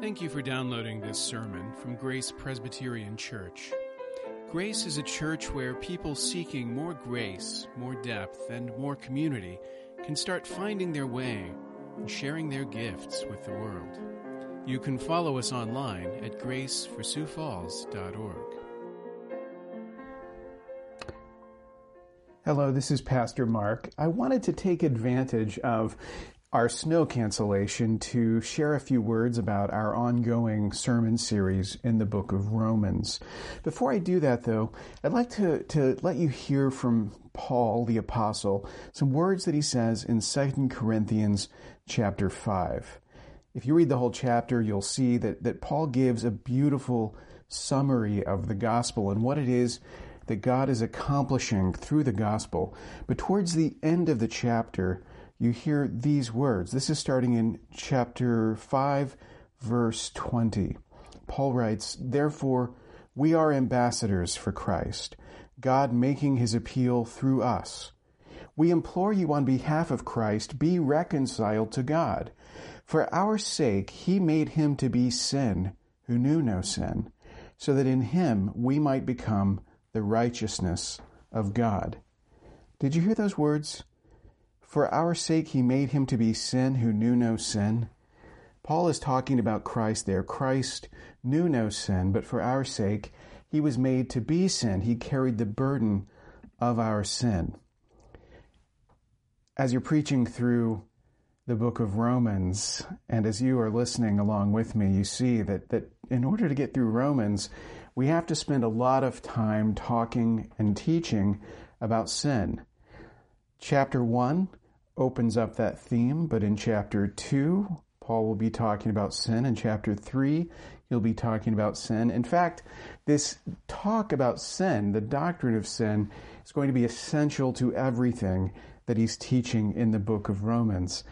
Thank you for downloading this sermon from Grace Presbyterian Church. Grace is a church where people seeking more grace, more depth, and more community can start finding their way and sharing their gifts with the world. You can follow us online at graceforsiouxfalls.org. Hello, this is Pastor Mark. I wanted to take advantage of our snow cancellation to share a few words about our ongoing sermon series in the book of Romans. Before I do that though, I'd like to, to let you hear from Paul the apostle some words that he says in 2 Corinthians chapter 5. If you read the whole chapter, you'll see that, that Paul gives a beautiful summary of the gospel and what it is that God is accomplishing through the gospel. But towards the end of the chapter, you hear these words. This is starting in chapter 5, verse 20. Paul writes, Therefore, we are ambassadors for Christ, God making his appeal through us. We implore you on behalf of Christ, be reconciled to God. For our sake, he made him to be sin who knew no sin, so that in him we might become the righteousness of God. Did you hear those words? For our sake he made him to be sin who knew no sin. Paul is talking about Christ there. Christ knew no sin, but for our sake he was made to be sin. He carried the burden of our sin. As you're preaching through the book of Romans, and as you are listening along with me, you see that, that in order to get through Romans, we have to spend a lot of time talking and teaching about sin. Chapter 1 opens up that theme, but in chapter 2, Paul will be talking about sin. In chapter 3, he'll be talking about sin. In fact, this talk about sin, the doctrine of sin, is going to be essential to everything that he's teaching in the book of Romans.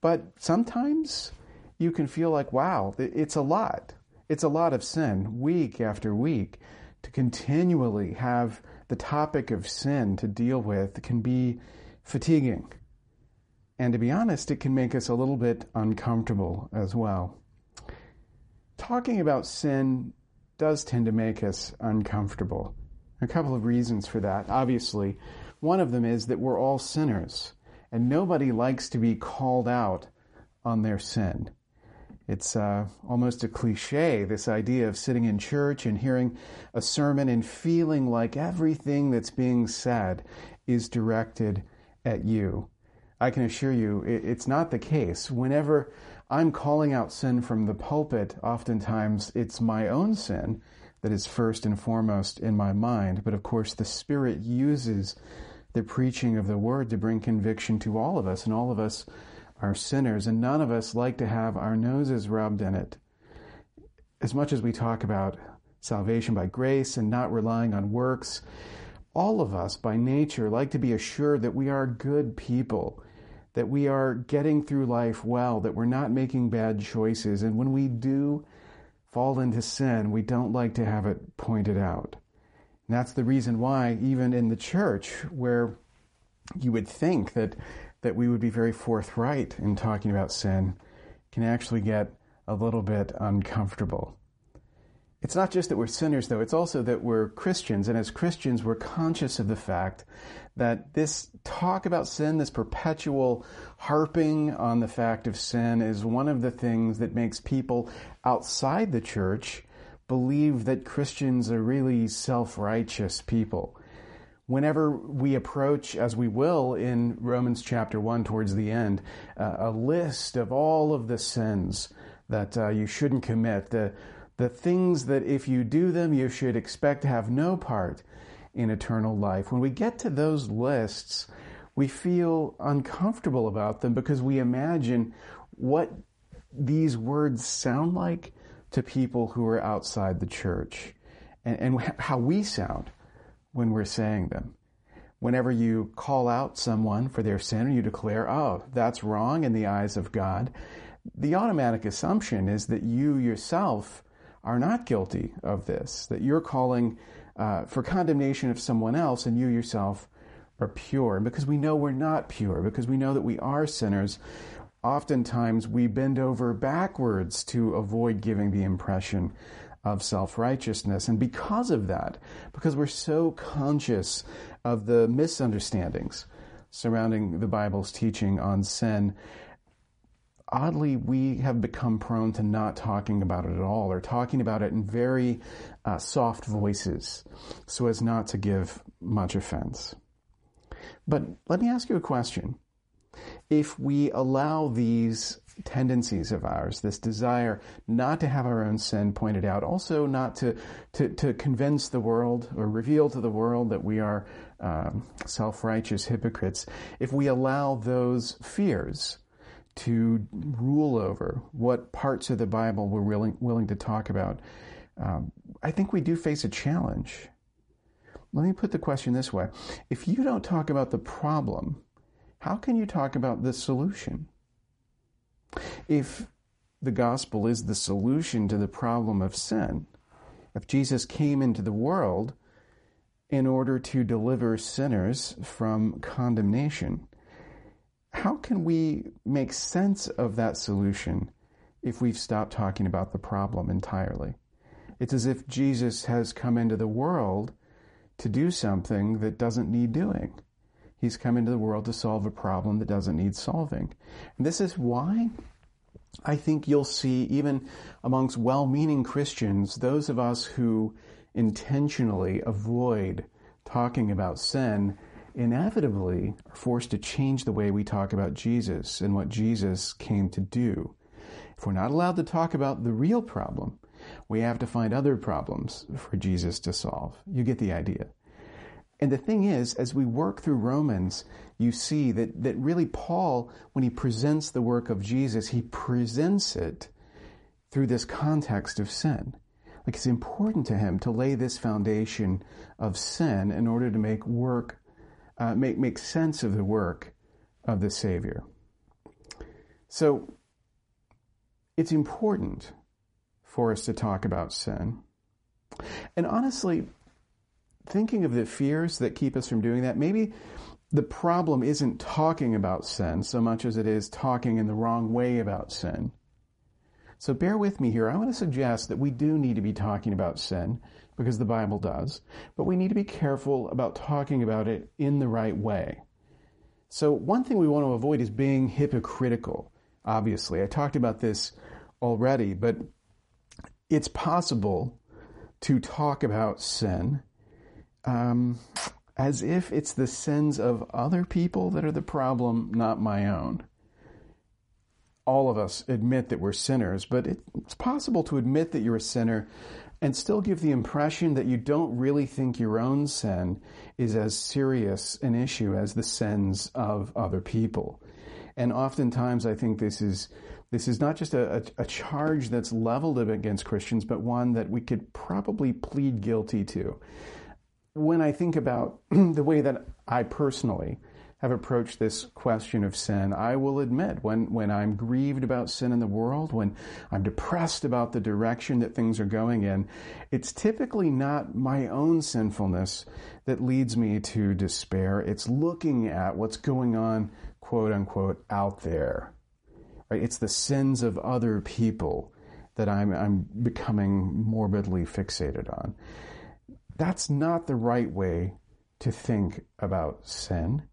But sometimes you can feel like, wow, it's a lot. It's a lot of sin week after week. To continually have the topic of sin to deal with can be fatiguing. And to be honest, it can make us a little bit uncomfortable as well. Talking about sin does tend to make us uncomfortable. A couple of reasons for that. Obviously, one of them is that we're all sinners, and nobody likes to be called out on their sin. It's uh, almost a cliche, this idea of sitting in church and hearing a sermon and feeling like everything that's being said is directed at you. I can assure you it's not the case. Whenever I'm calling out sin from the pulpit, oftentimes it's my own sin that is first and foremost in my mind. But of course, the Spirit uses the preaching of the Word to bring conviction to all of us, and all of us are sinners, and none of us like to have our noses rubbed in it. As much as we talk about salvation by grace and not relying on works, all of us by nature like to be assured that we are good people that we are getting through life well, that we're not making bad choices. And when we do fall into sin, we don't like to have it pointed out. And that's the reason why, even in the church, where you would think that, that we would be very forthright in talking about sin, can actually get a little bit uncomfortable. It's not just that we're sinners, though, it's also that we're Christians. And as Christians, we're conscious of the fact that this talk about sin, this perpetual harping on the fact of sin, is one of the things that makes people outside the church believe that Christians are really self righteous people. Whenever we approach, as we will in Romans chapter 1 towards the end, uh, a list of all of the sins that uh, you shouldn't commit, the the things that if you do them, you should expect to have no part in eternal life. When we get to those lists, we feel uncomfortable about them because we imagine what these words sound like to people who are outside the church and, and how we sound when we're saying them. Whenever you call out someone for their sin or you declare, oh, that's wrong in the eyes of God, the automatic assumption is that you yourself are not guilty of this, that you're calling uh, for condemnation of someone else and you yourself are pure. And because we know we're not pure, because we know that we are sinners, oftentimes we bend over backwards to avoid giving the impression of self righteousness. And because of that, because we're so conscious of the misunderstandings surrounding the Bible's teaching on sin, oddly, we have become prone to not talking about it at all or talking about it in very uh, soft voices so as not to give much offense. But let me ask you a question. If we allow these tendencies of ours, this desire not to have our own sin pointed out, also not to, to, to convince the world or reveal to the world that we are um, self righteous hypocrites, if we allow those fears to rule over what parts of the Bible we're willing, willing to talk about, um, I think we do face a challenge. Let me put the question this way If you don't talk about the problem, how can you talk about the solution? If the gospel is the solution to the problem of sin, if Jesus came into the world in order to deliver sinners from condemnation, how can we make sense of that solution if we've stopped talking about the problem entirely? It's as if Jesus has come into the world to do something that doesn't need doing. He's come into the world to solve a problem that doesn't need solving. And this is why I think you'll see, even amongst well meaning Christians, those of us who intentionally avoid talking about sin inevitably are forced to change the way we talk about Jesus and what Jesus came to do. If we're not allowed to talk about the real problem, we have to find other problems for Jesus to solve. You get the idea. And the thing is, as we work through Romans, you see that, that really Paul, when he presents the work of Jesus, he presents it through this context of sin. Like it's important to him to lay this foundation of sin in order to make work, uh, make, make sense of the work of the Savior. So it's important for us to talk about sin. And honestly, thinking of the fears that keep us from doing that, maybe the problem isn't talking about sin so much as it is talking in the wrong way about sin. So bear with me here. I want to suggest that we do need to be talking about sin because the Bible does, but we need to be careful about talking about it in the right way. So one thing we want to avoid is being hypocritical. Obviously, I talked about this already, but it's possible to talk about sin um, as if it's the sins of other people that are the problem, not my own. All of us admit that we're sinners, but it's possible to admit that you're a sinner and still give the impression that you don't really think your own sin is as serious an issue as the sins of other people. And oftentimes I think this is this is not just a, a, a, charge that's leveled against Christians, but one that we could probably plead guilty to when I think about the way that I personally have approached this question of sin, I will admit when, when I'm grieved about sin in the world, when I'm depressed about the direction that things are going in, it's typically not my own sinfulness that leads me to despair. It's looking at what's going on, quote unquote, out there. Right? It's the sins of other people that I'm, I'm becoming morbidly fixated on. That's not the right way to think about sin.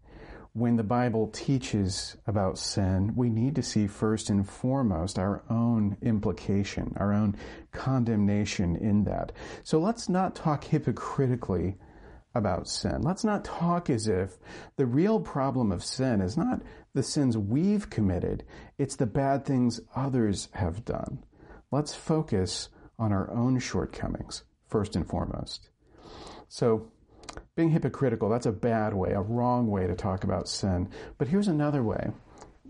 When the Bible teaches about sin, we need to see first and foremost our own implication, our own condemnation in that. So let's not talk hypocritically about sin. Let's not talk as if the real problem of sin is not the sins we've committed, it's the bad things others have done. Let's focus on our own shortcomings first and foremost. So, being hypocritical, that's a bad way, a wrong way to talk about sin. But here's another way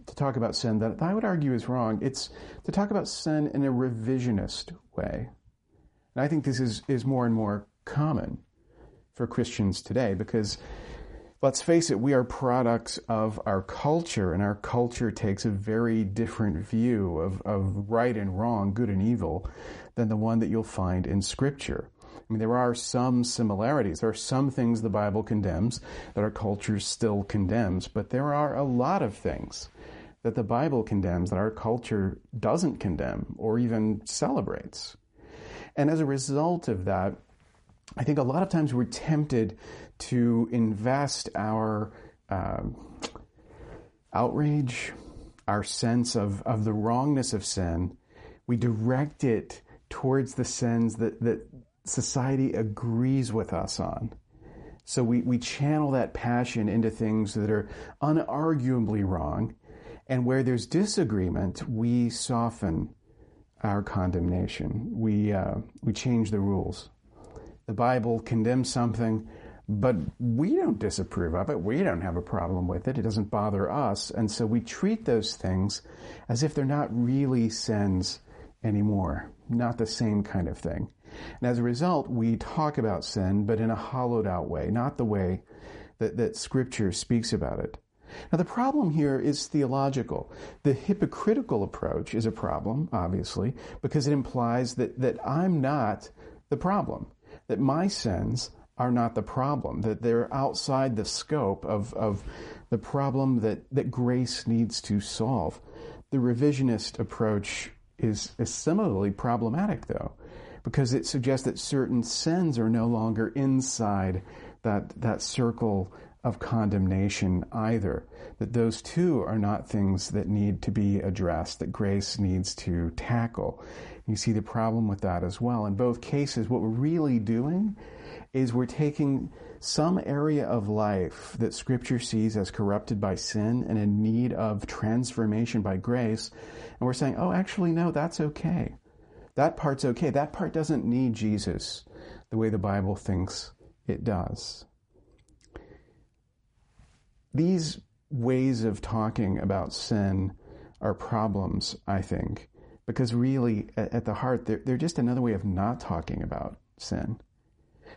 to talk about sin that I would argue is wrong. It's to talk about sin in a revisionist way. And I think this is, is more and more common for Christians today because let's face it, we are products of our culture, and our culture takes a very different view of, of right and wrong, good and evil, than the one that you'll find in Scripture. I mean, there are some similarities. There are some things the Bible condemns that our culture still condemns, but there are a lot of things that the Bible condemns, that our culture doesn't condemn or even celebrates. And as a result of that, I think a lot of times we're tempted to invest our uh, outrage, our sense of, of the wrongness of sin, we direct it towards the sins that, that society agrees with us on. So we, we channel that passion into things that are unarguably wrong. And where there's disagreement, we soften our condemnation. We, uh, we change the rules. The Bible condemns something, but we don't disapprove of it. We don't have a problem with it. It doesn't bother us. And so we treat those things as if they're not really sins anymore, not the same kind of thing. And as a result, we talk about sin, but in a hollowed out way, not the way that, that Scripture speaks about it. Now, the problem here is theological. The hypocritical approach is a problem, obviously, because it implies that, that I'm not the problem, that my sins are not the problem, that they're outside the scope of, of the problem that, that grace needs to solve. The revisionist approach is, is similarly problematic, though, because it suggests that certain sins are no longer inside that, that circle of condemnation either. That those too are not things that need to be addressed, that grace needs to tackle. You see the problem with that as well. In both cases, what we're really doing is we're taking some area of life that Scripture sees as corrupted by sin and in need of transformation by grace, and we're saying, oh, actually, no, that's okay. That part's okay. That part doesn't need Jesus the way the Bible thinks it does. These ways of talking about sin are problems, I think, because really, at the heart, they're, they're just another way of not talking about sin.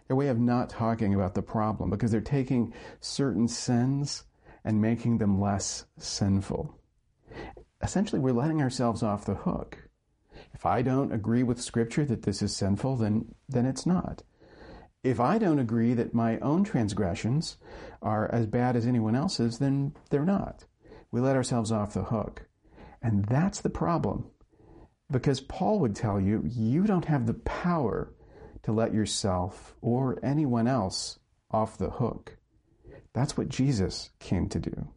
Their way of not talking about the problem because they're taking certain sins and making them less sinful. Essentially, we're letting ourselves off the hook. If I don't agree with Scripture that this is sinful, then, then it's not. If I don't agree that my own transgressions are as bad as anyone else's, then they're not. We let ourselves off the hook. And that's the problem. Because Paul would tell you, you don't have the power to let yourself or anyone else off the hook. That's what Jesus came to do.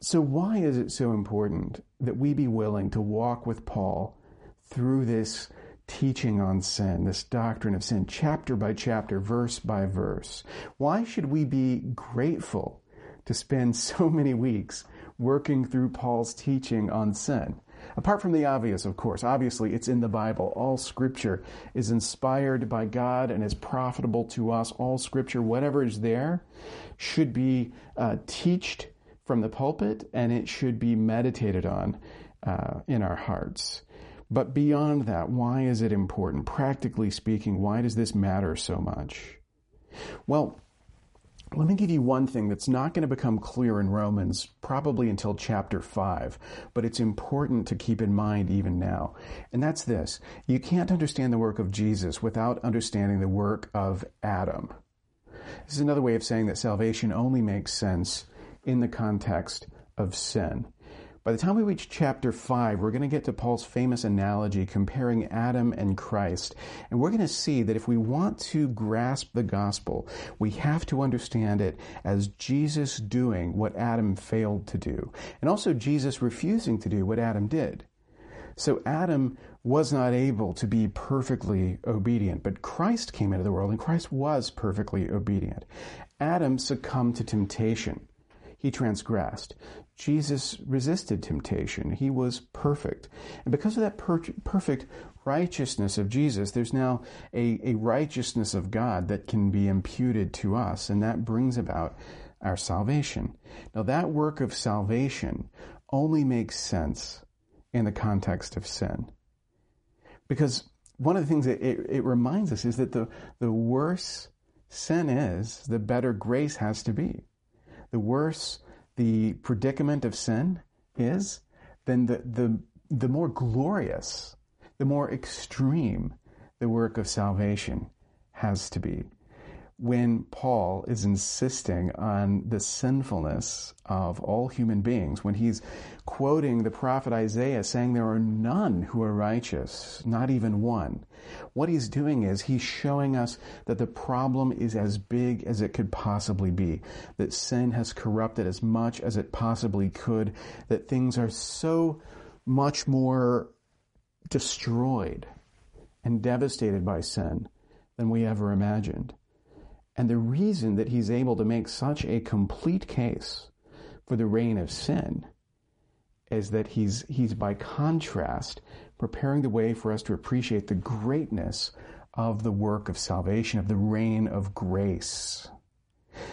So, why is it so important that we be willing to walk with Paul through this teaching on sin, this doctrine of sin, chapter by chapter, verse by verse? Why should we be grateful to spend so many weeks working through Paul's teaching on sin? Apart from the obvious, of course, obviously it's in the Bible. All scripture is inspired by God and is profitable to us. All scripture, whatever is there, should be uh, taught from the pulpit and it should be meditated on uh, in our hearts. But beyond that, why is it important? Practically speaking, why does this matter so much? Well, let me give you one thing that's not going to become clear in Romans probably until chapter 5, but it's important to keep in mind even now. And that's this you can't understand the work of Jesus without understanding the work of Adam. This is another way of saying that salvation only makes sense in the context of sin. By the time we reach chapter 5, we're going to get to Paul's famous analogy comparing Adam and Christ. And we're going to see that if we want to grasp the gospel, we have to understand it as Jesus doing what Adam failed to do, and also Jesus refusing to do what Adam did. So Adam was not able to be perfectly obedient, but Christ came into the world and Christ was perfectly obedient. Adam succumbed to temptation he transgressed. Jesus resisted temptation. He was perfect. And because of that per- perfect righteousness of Jesus, there's now a, a righteousness of God that can be imputed to us, and that brings about our salvation. Now, that work of salvation only makes sense in the context of sin. Because one of the things that it, it reminds us is that the, the worse sin is, the better grace has to be the worse the predicament of sin is, then the, the, the more glorious, the more extreme the work of salvation has to be. When Paul is insisting on the sinfulness of all human beings, when he's quoting the prophet Isaiah saying there are none who are righteous, not even one. What he's doing is he's showing us that the problem is as big as it could possibly be, that sin has corrupted as much as it possibly could, that things are so much more destroyed and devastated by sin than we ever imagined. And the reason that he's able to make such a complete case for the reign of sin is that he's, he's by contrast preparing the way for us to appreciate the greatness of the work of salvation, of the reign of grace.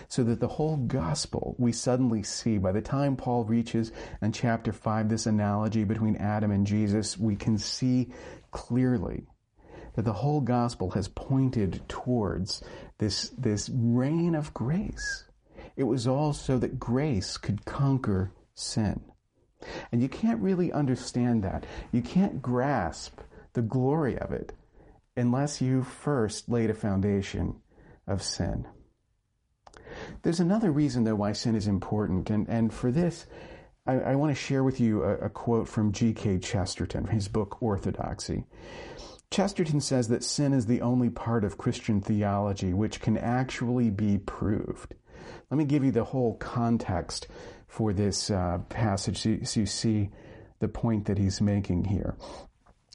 So that the whole gospel we suddenly see by the time Paul reaches in chapter 5 this analogy between Adam and Jesus, we can see clearly that the whole gospel has pointed towards this, this reign of grace. It was all so that grace could conquer sin. And you can't really understand that. You can't grasp the glory of it unless you first laid a foundation of sin. There's another reason, though, why sin is important, and, and for this, I, I want to share with you a, a quote from G.K. Chesterton, his book Orthodoxy. Chesterton says that sin is the only part of Christian theology which can actually be proved. Let me give you the whole context for this uh, passage so you, so you see the point that he's making here.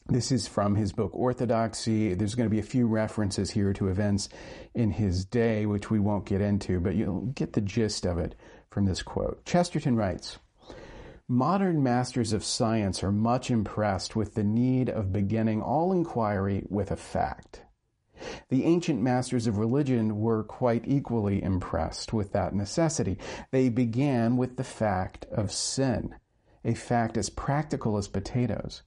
This is from his book Orthodoxy. There's going to be a few references here to events in his day, which we won't get into, but you'll get the gist of it from this quote. Chesterton writes, Modern masters of science are much impressed with the need of beginning all inquiry with a fact. The ancient masters of religion were quite equally impressed with that necessity. They began with the fact of sin, a fact as practical as potatoes.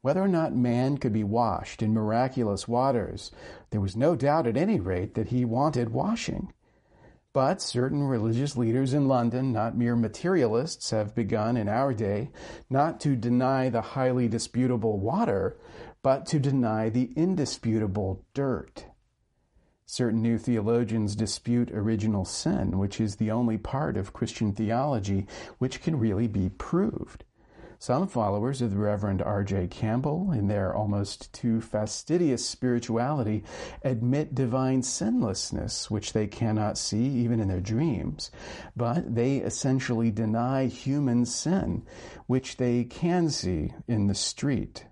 Whether or not man could be washed in miraculous waters, there was no doubt at any rate that he wanted washing. But certain religious leaders in London, not mere materialists, have begun in our day not to deny the highly disputable water, but to deny the indisputable dirt. Certain new theologians dispute original sin, which is the only part of Christian theology which can really be proved. Some followers of the Reverend R.J. Campbell, in their almost too fastidious spirituality, admit divine sinlessness, which they cannot see even in their dreams, but they essentially deny human sin, which they can see in the street.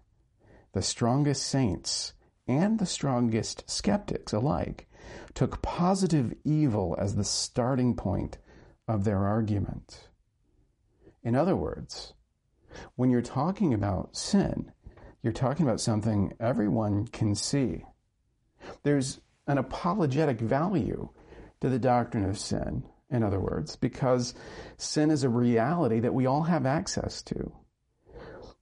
The strongest saints and the strongest skeptics alike took positive evil as the starting point of their argument. In other words, when you're talking about sin, you're talking about something everyone can see. There's an apologetic value to the doctrine of sin, in other words, because sin is a reality that we all have access to.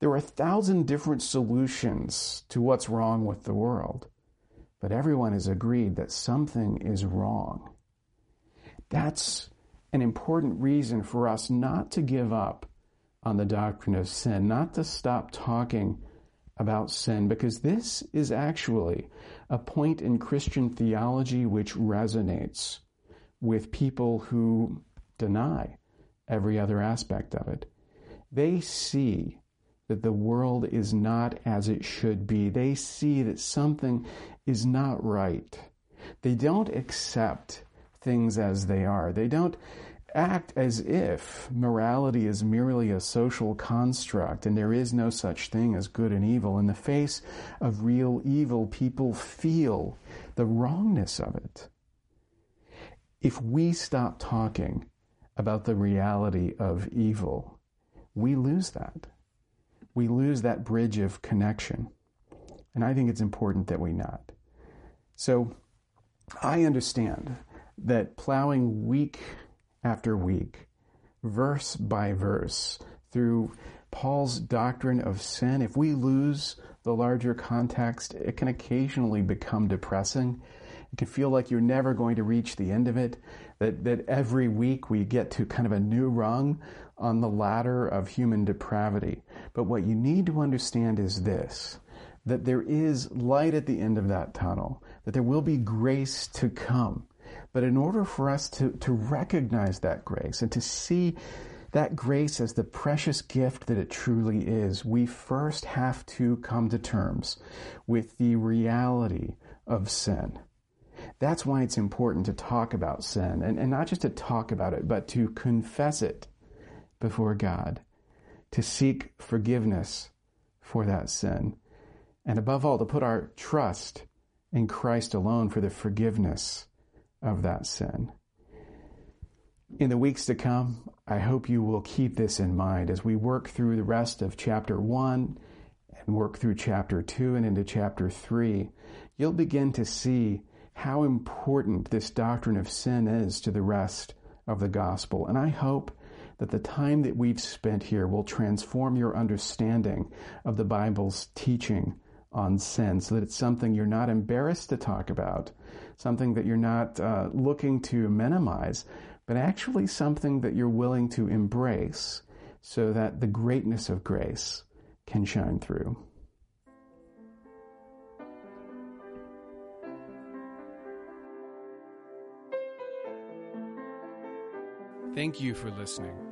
There are a thousand different solutions to what's wrong with the world, but everyone has agreed that something is wrong. That's an important reason for us not to give up on the doctrine of sin, not to stop talking about sin, because this is actually a point in Christian theology which resonates with people who deny every other aspect of it. They see that the world is not as it should be. They see that something is not right. They don't accept things as they are. They don't act as if morality is merely a social construct and there is no such thing as good and evil. In the face of real evil, people feel the wrongness of it. If we stop talking about the reality of evil, we lose that. We lose that bridge of connection. And I think it's important that we not. So I understand that plowing week after week, verse by verse, through Paul's doctrine of sin, if we lose the larger context, it can occasionally become depressing. It can feel like you're never going to reach the end of it, that, that every week we get to kind of a new rung on the ladder of human depravity. But what you need to understand is this that there is light at the end of that tunnel, that there will be grace to come But in order for us to, to recognize that grace and to see that grace as the precious gift that it truly is, we first have to come to terms with the reality of sin. That's why it's important to talk about sin, and, and not just to talk about it, but to confess it before God, to seek forgiveness for that sin, and above all, to put our trust in Christ alone for the forgiveness of that sin. In the weeks to come, I hope you will keep this in mind as we work through the rest of chapter 1 and work through chapter 2 and into chapter 3. You'll begin to see how important this doctrine of sin is to the rest of the gospel. And I hope that the time that we've spent here will transform your understanding of the Bible's teaching on sin so that it's something you're not embarrassed to talk about, something that you're not uh, looking to minimize, but actually something that you're willing to embrace so that the greatness of grace can shine through. Thank you for listening.